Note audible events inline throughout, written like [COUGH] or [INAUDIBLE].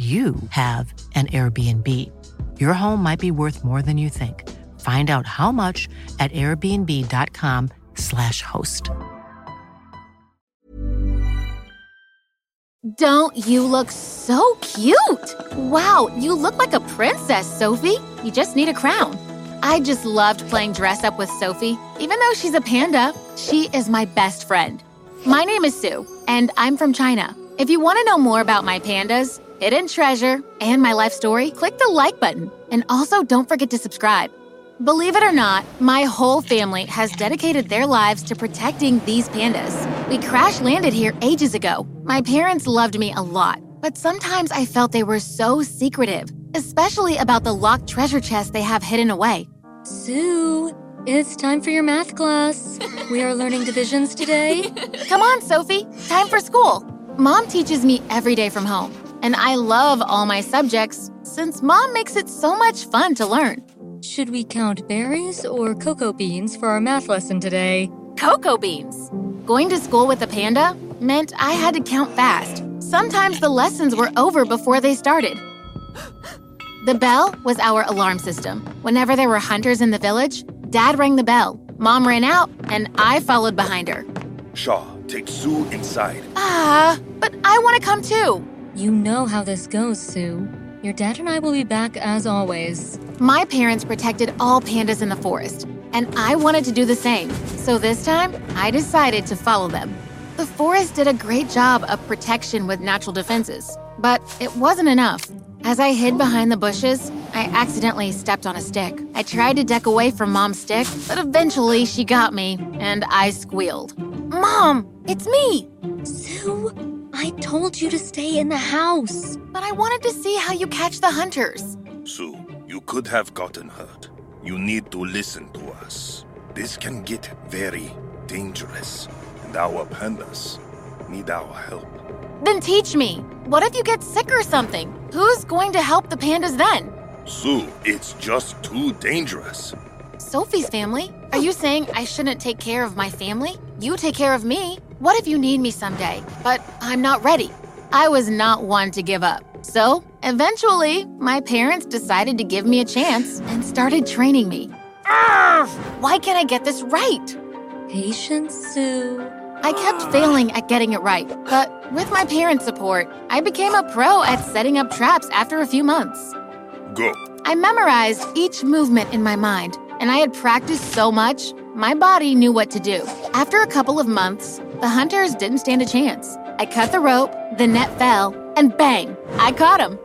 you have an Airbnb. Your home might be worth more than you think. Find out how much at airbnb.com/slash host. Don't you look so cute? Wow, you look like a princess, Sophie. You just need a crown. I just loved playing dress up with Sophie. Even though she's a panda, she is my best friend. My name is Sue, and I'm from China. If you want to know more about my pandas, hidden treasure, and my life story, click the like button. And also don't forget to subscribe. Believe it or not, my whole family has dedicated their lives to protecting these pandas. We crash landed here ages ago. My parents loved me a lot, but sometimes I felt they were so secretive, especially about the locked treasure chest they have hidden away. Sue, it's time for your math class. we are learning divisions today. [LAUGHS] Come on, Sophie, time for school. Mom teaches me every day from home, and I love all my subjects since mom makes it so much fun to learn. Should we count berries or cocoa beans for our math lesson today? Cocoa beans. Going to school with a panda meant I had to count fast. Sometimes the lessons were over before they started. The bell was our alarm system. Whenever there were hunters in the village, Dad rang the bell. Mom ran out, and I followed behind her. Shaw, take Sue inside. Ah, but I want to come too. You know how this goes, Sue. Your dad and I will be back as always. My parents protected all pandas in the forest, and I wanted to do the same. So this time, I decided to follow them. The forest did a great job of protection with natural defenses, but it wasn't enough. As I hid behind the bushes, I accidentally stepped on a stick. I tried to duck away from Mom's stick, but eventually she got me, and I squealed. Mom, it's me! Sue, I told you to stay in the house. But I wanted to see how you catch the hunters. Sue, you could have gotten hurt. You need to listen to us. This can get very dangerous, and our pandas need our help. Then teach me. What if you get sick or something? Who's going to help the pandas then? Sue, it's just too dangerous. Sophie's family? Are you saying I shouldn't take care of my family? You take care of me. What if you need me someday? But I'm not ready. I was not one to give up. So, eventually, my parents decided to give me a chance and started training me. Arrgh! Why can't I get this right? Patience, Sue. I kept failing at getting it right, but with my parents' support, I became a pro at setting up traps after a few months. Go. I memorized each movement in my mind, and I had practiced so much, my body knew what to do. After a couple of months, the hunters didn't stand a chance. I cut the rope, the net fell, and bang, I caught him.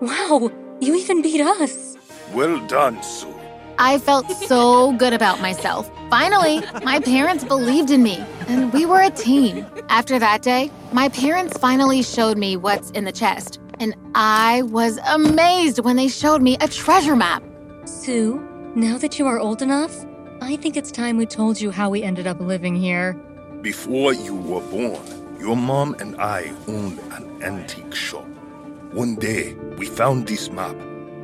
Wow, you even beat us. Well done, Sue. I felt so good about myself. Finally, my parents believed in me, and we were a team. After that day, my parents finally showed me what's in the chest, and I was amazed when they showed me a treasure map. Sue, now that you are old enough, I think it's time we told you how we ended up living here. Before you were born, your mom and I owned an antique shop. One day, we found this map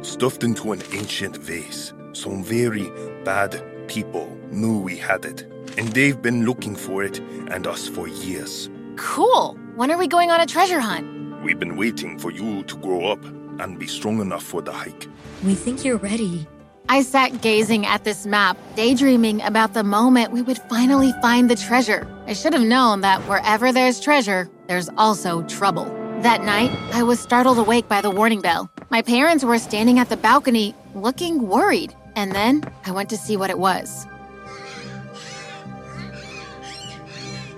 stuffed into an ancient vase. Some very bad people knew we had it, and they've been looking for it and us for years. Cool. When are we going on a treasure hunt? We've been waiting for you to grow up and be strong enough for the hike. We think you're ready. I sat gazing at this map, daydreaming about the moment we would finally find the treasure. I should have known that wherever there's treasure, there's also trouble. That night, I was startled awake by the warning bell. My parents were standing at the balcony, looking worried, and then I went to see what it was.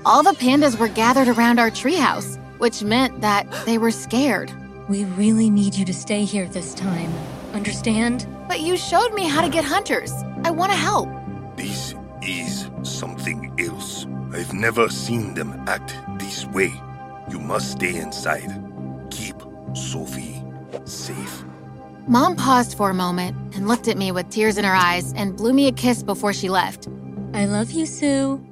All the pandas were gathered around our treehouse, which meant that they were scared. We really need you to stay here this time. Understand? But you showed me how to get hunters. I want to help. This is something else. I've never seen them act this way. You must stay inside. Keep Sophie safe. Mom paused for a moment and looked at me with tears in her eyes and blew me a kiss before she left. I love you, Sue.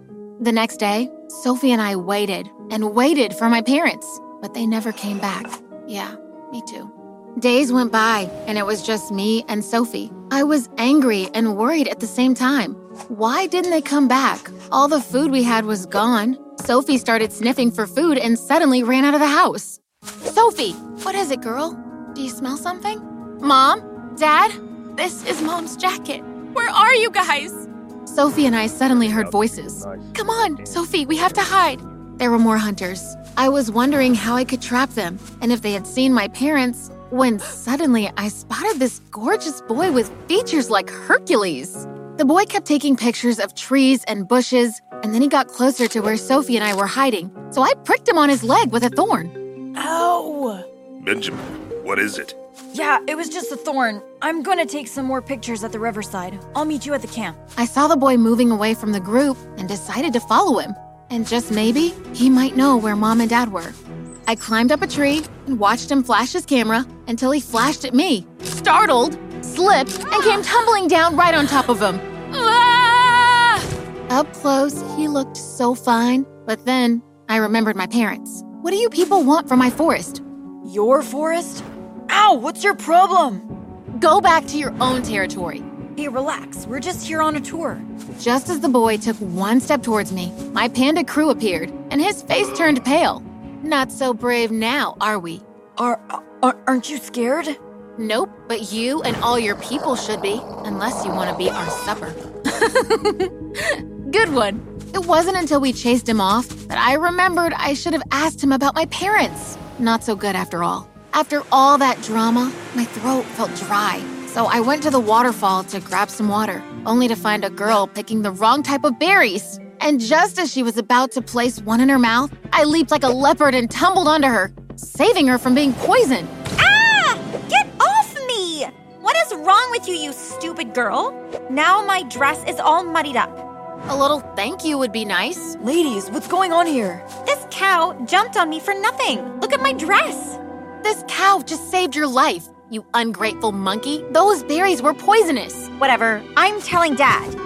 The next day, Sophie and I waited and waited for my parents, but they never came back. Yeah, me too. Days went by, and it was just me and Sophie. I was angry and worried at the same time. Why didn't they come back? All the food we had was gone. Sophie started sniffing for food and suddenly ran out of the house. Sophie, what is it, girl? Do you smell something? Mom? Dad? This is Mom's jacket. Where are you guys? Sophie and I suddenly heard voices. Come on, Sophie, we have to hide. There were more hunters. I was wondering how I could trap them and if they had seen my parents when suddenly I spotted this gorgeous boy with features like Hercules. The boy kept taking pictures of trees and bushes, and then he got closer to where Sophie and I were hiding, so I pricked him on his leg with a thorn. Ow! Benjamin, what is it? Yeah, it was just a thorn. I'm gonna take some more pictures at the riverside. I'll meet you at the camp. I saw the boy moving away from the group and decided to follow him. And just maybe, he might know where mom and dad were. I climbed up a tree and watched him flash his camera until he flashed at me, startled, slipped, and came tumbling down right on top of him. Ah! Up close, he looked so fine, but then I remembered my parents. What do you people want from my forest? Your forest? Ow, what's your problem? Go back to your own territory. Hey, relax. We're just here on a tour. Just as the boy took one step towards me, my panda crew appeared, and his face turned pale. Not so brave now, are we? Are, are aren't you scared? Nope, but you and all your people should be, unless you want to be our supper. Good one. It wasn't until we chased him off that I remembered I should have asked him about my parents. Not so good after all. After all that drama, my throat felt dry. So I went to the waterfall to grab some water, only to find a girl picking the wrong type of berries. And just as she was about to place one in her mouth, I leaped like a leopard and tumbled onto her, saving her from being poisoned. Ah! Get off me! What is wrong with you, you stupid girl? Now my dress is all muddied up. A little thank you would be nice. Ladies, what's going on here? This cow jumped on me for nothing. Look at my dress. This cow just saved your life, you ungrateful monkey. Those berries were poisonous. Whatever. I'm telling Dad.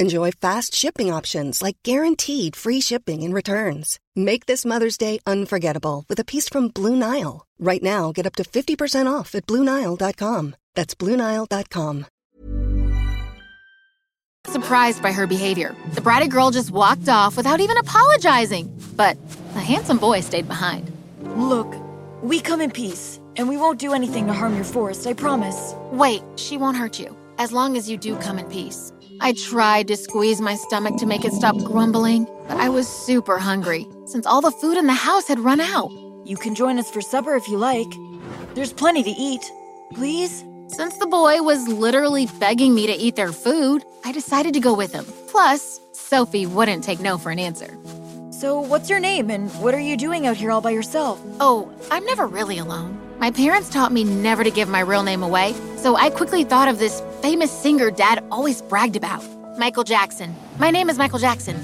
Enjoy fast shipping options like guaranteed free shipping and returns. Make this Mother's Day unforgettable with a piece from Blue Nile. Right now, get up to 50% off at BlueNile.com. That's BlueNile.com. Surprised by her behavior, the bratty girl just walked off without even apologizing. But the handsome boy stayed behind. Look, we come in peace, and we won't do anything to harm your forest, I promise. Wait, she won't hurt you, as long as you do come in peace. I tried to squeeze my stomach to make it stop grumbling, but I was super hungry since all the food in the house had run out. You can join us for supper if you like. There's plenty to eat. Please? Since the boy was literally begging me to eat their food, I decided to go with him. Plus, Sophie wouldn't take no for an answer. So, what's your name and what are you doing out here all by yourself? Oh, I'm never really alone. My parents taught me never to give my real name away, so I quickly thought of this famous singer Dad always bragged about Michael Jackson. My name is Michael Jackson.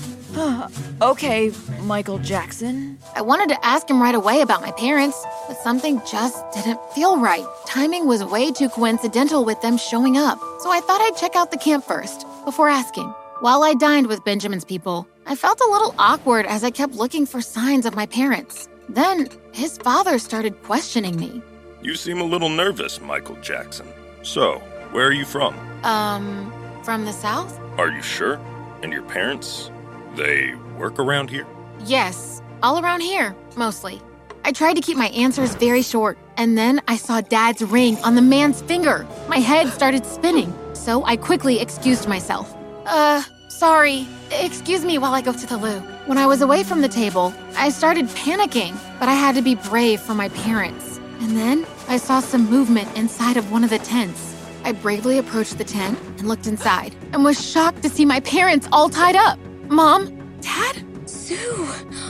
okay, Michael Jackson. I wanted to ask him right away about my parents, but something just didn't feel right. Timing was way too coincidental with them showing up, so I thought I'd check out the camp first before asking. While I dined with Benjamin's people, I felt a little awkward as I kept looking for signs of my parents. Then his father started questioning me. You seem a little nervous, Michael Jackson. So, where are you from? Um, from the south? Are you sure? And your parents? They work around here? Yes, all around here, mostly. I tried to keep my answers very short, and then I saw Dad's ring on the man's finger. My head started spinning, so I quickly excused myself. Uh, sorry. Excuse me while I go to the loo. When I was away from the table, I started panicking, but I had to be brave for my parents. And then I saw some movement inside of one of the tents. I bravely approached the tent and looked inside and was shocked to see my parents all tied up. Mom? Dad? Sue!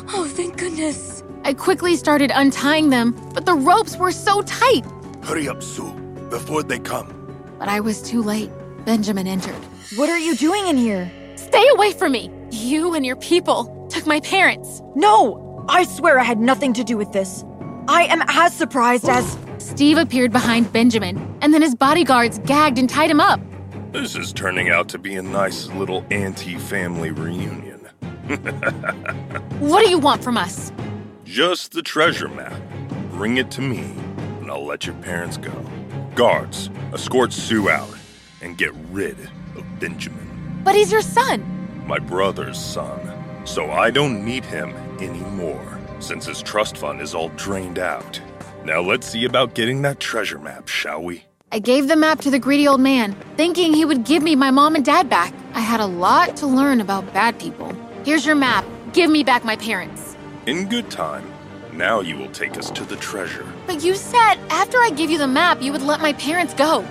Oh, thank goodness. I quickly started untying them, but the ropes were so tight. Hurry up, Sue, before they come. But I was too late. Benjamin entered. What are you doing in here? Stay away from me! You and your people took my parents. No! I swear I had nothing to do with this. I am as surprised as. Steve appeared behind Benjamin, and then his bodyguards gagged and tied him up. This is turning out to be a nice little anti family reunion. [LAUGHS] what do you want from us? Just the treasure map. Bring it to me, and I'll let your parents go. Guards, escort Sue out and get rid of Benjamin. But he's your son. My brother's son. So I don't need him anymore, since his trust fund is all drained out. Now let's see about getting that treasure map, shall we? I gave the map to the greedy old man, thinking he would give me my mom and dad back. I had a lot to learn about bad people. Here's your map. Give me back my parents. In good time. Now you will take us to the treasure. But you said after I give you the map, you would let my parents go.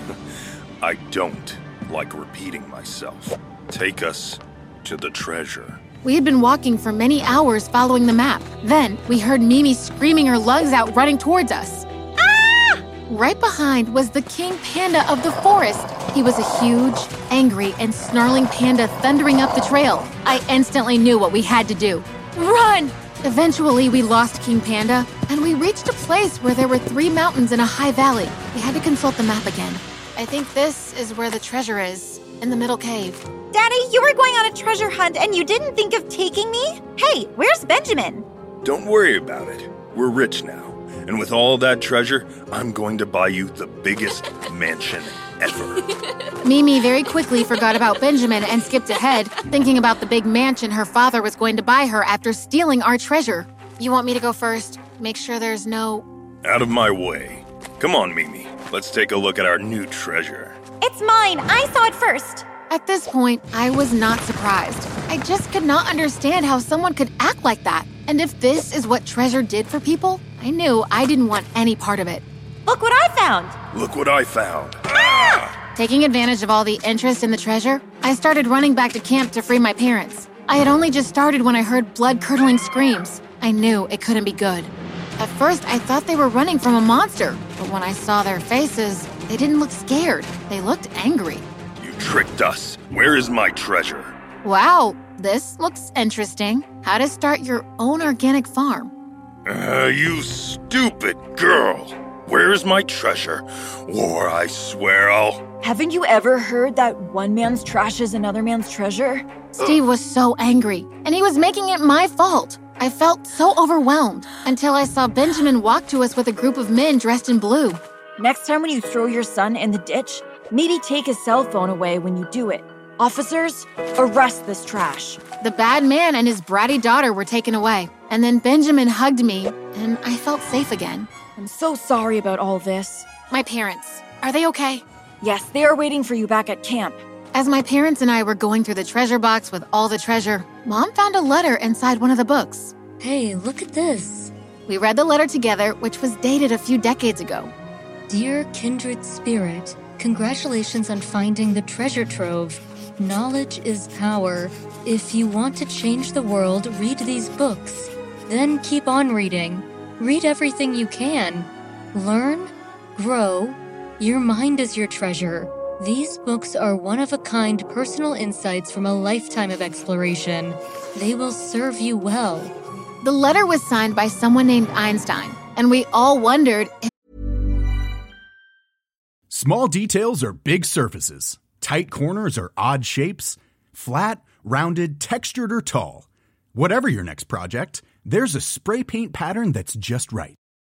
[LAUGHS] I don't like repeating myself. Take us to the treasure. We had been walking for many hours following the map. Then we heard Mimi screaming her lungs out, running towards us. Ah! Right behind was the king panda of the forest. He was a huge, angry, and snarling panda thundering up the trail. I instantly knew what we had to do. Run! Eventually, we lost King Panda, and we reached a place where there were three mountains in a high valley. We had to consult the map again. I think this is where the treasure is, in the middle cave. Daddy, you were going on a treasure hunt and you didn't think of taking me? Hey, where's Benjamin? Don't worry about it. We're rich now. And with all that treasure, I'm going to buy you the biggest [LAUGHS] mansion ever. [LAUGHS] Mimi very quickly forgot about Benjamin and skipped ahead, thinking about the big mansion her father was going to buy her after stealing our treasure. You want me to go first? Make sure there's no. Out of my way. Come on, Mimi. Let's take a look at our new treasure. It's mine. I saw it first. At this point, I was not surprised. I just could not understand how someone could act like that. And if this is what treasure did for people, I knew I didn't want any part of it. Look what I found. Look what I found. Ah! Taking advantage of all the interest in the treasure, I started running back to camp to free my parents. I had only just started when I heard blood curdling screams. I knew it couldn't be good. At first, I thought they were running from a monster, but when I saw their faces, they didn't look scared. They looked angry. You tricked us. Where is my treasure? Wow, this looks interesting. How to start your own organic farm. Uh, you stupid girl. Where's my treasure? Or I swear I'll. Haven't you ever heard that one man's trash is another man's treasure? Steve was so angry, and he was making it my fault. I felt so overwhelmed until I saw Benjamin walk to us with a group of men dressed in blue. Next time when you throw your son in the ditch, maybe take his cell phone away when you do it. Officers, arrest this trash. The bad man and his bratty daughter were taken away, and then Benjamin hugged me, and I felt safe again. I'm so sorry about all this. My parents, are they okay? Yes, they are waiting for you back at camp. As my parents and I were going through the treasure box with all the treasure, Mom found a letter inside one of the books. Hey, look at this. We read the letter together, which was dated a few decades ago. Dear kindred spirit, congratulations on finding the treasure trove. Knowledge is power. If you want to change the world, read these books. Then keep on reading. Read everything you can. Learn, grow. Your mind is your treasure. These books are one of a kind personal insights from a lifetime of exploration. They will serve you well. The letter was signed by someone named Einstein, and we all wondered if Small details are big surfaces. Tight corners are odd shapes. Flat, rounded, textured, or tall. Whatever your next project, there's a spray paint pattern that's just right.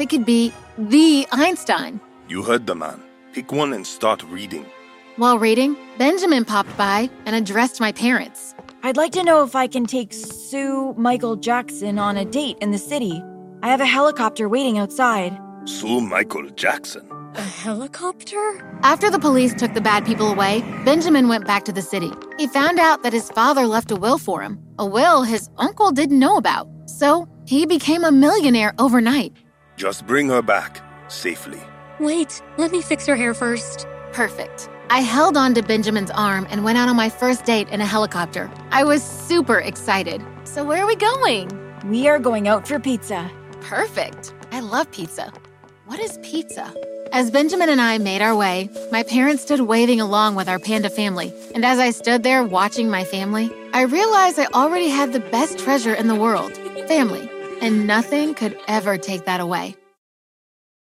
It could be the Einstein. You heard the man. Pick one and start reading. While reading, Benjamin popped by and addressed my parents. I'd like to know if I can take Sue Michael Jackson on a date in the city. I have a helicopter waiting outside. Sue Michael Jackson. A helicopter? After the police took the bad people away, Benjamin went back to the city. He found out that his father left a will for him, a will his uncle didn't know about. So he became a millionaire overnight. Just bring her back safely. Wait, let me fix her hair first. Perfect. I held on to Benjamin's arm and went out on my first date in a helicopter. I was super excited. So, where are we going? We are going out for pizza. Perfect. I love pizza. What is pizza? As Benjamin and I made our way, my parents stood waving along with our panda family. And as I stood there watching my family, I realized I already had the best treasure in the world family. And nothing could ever take that away.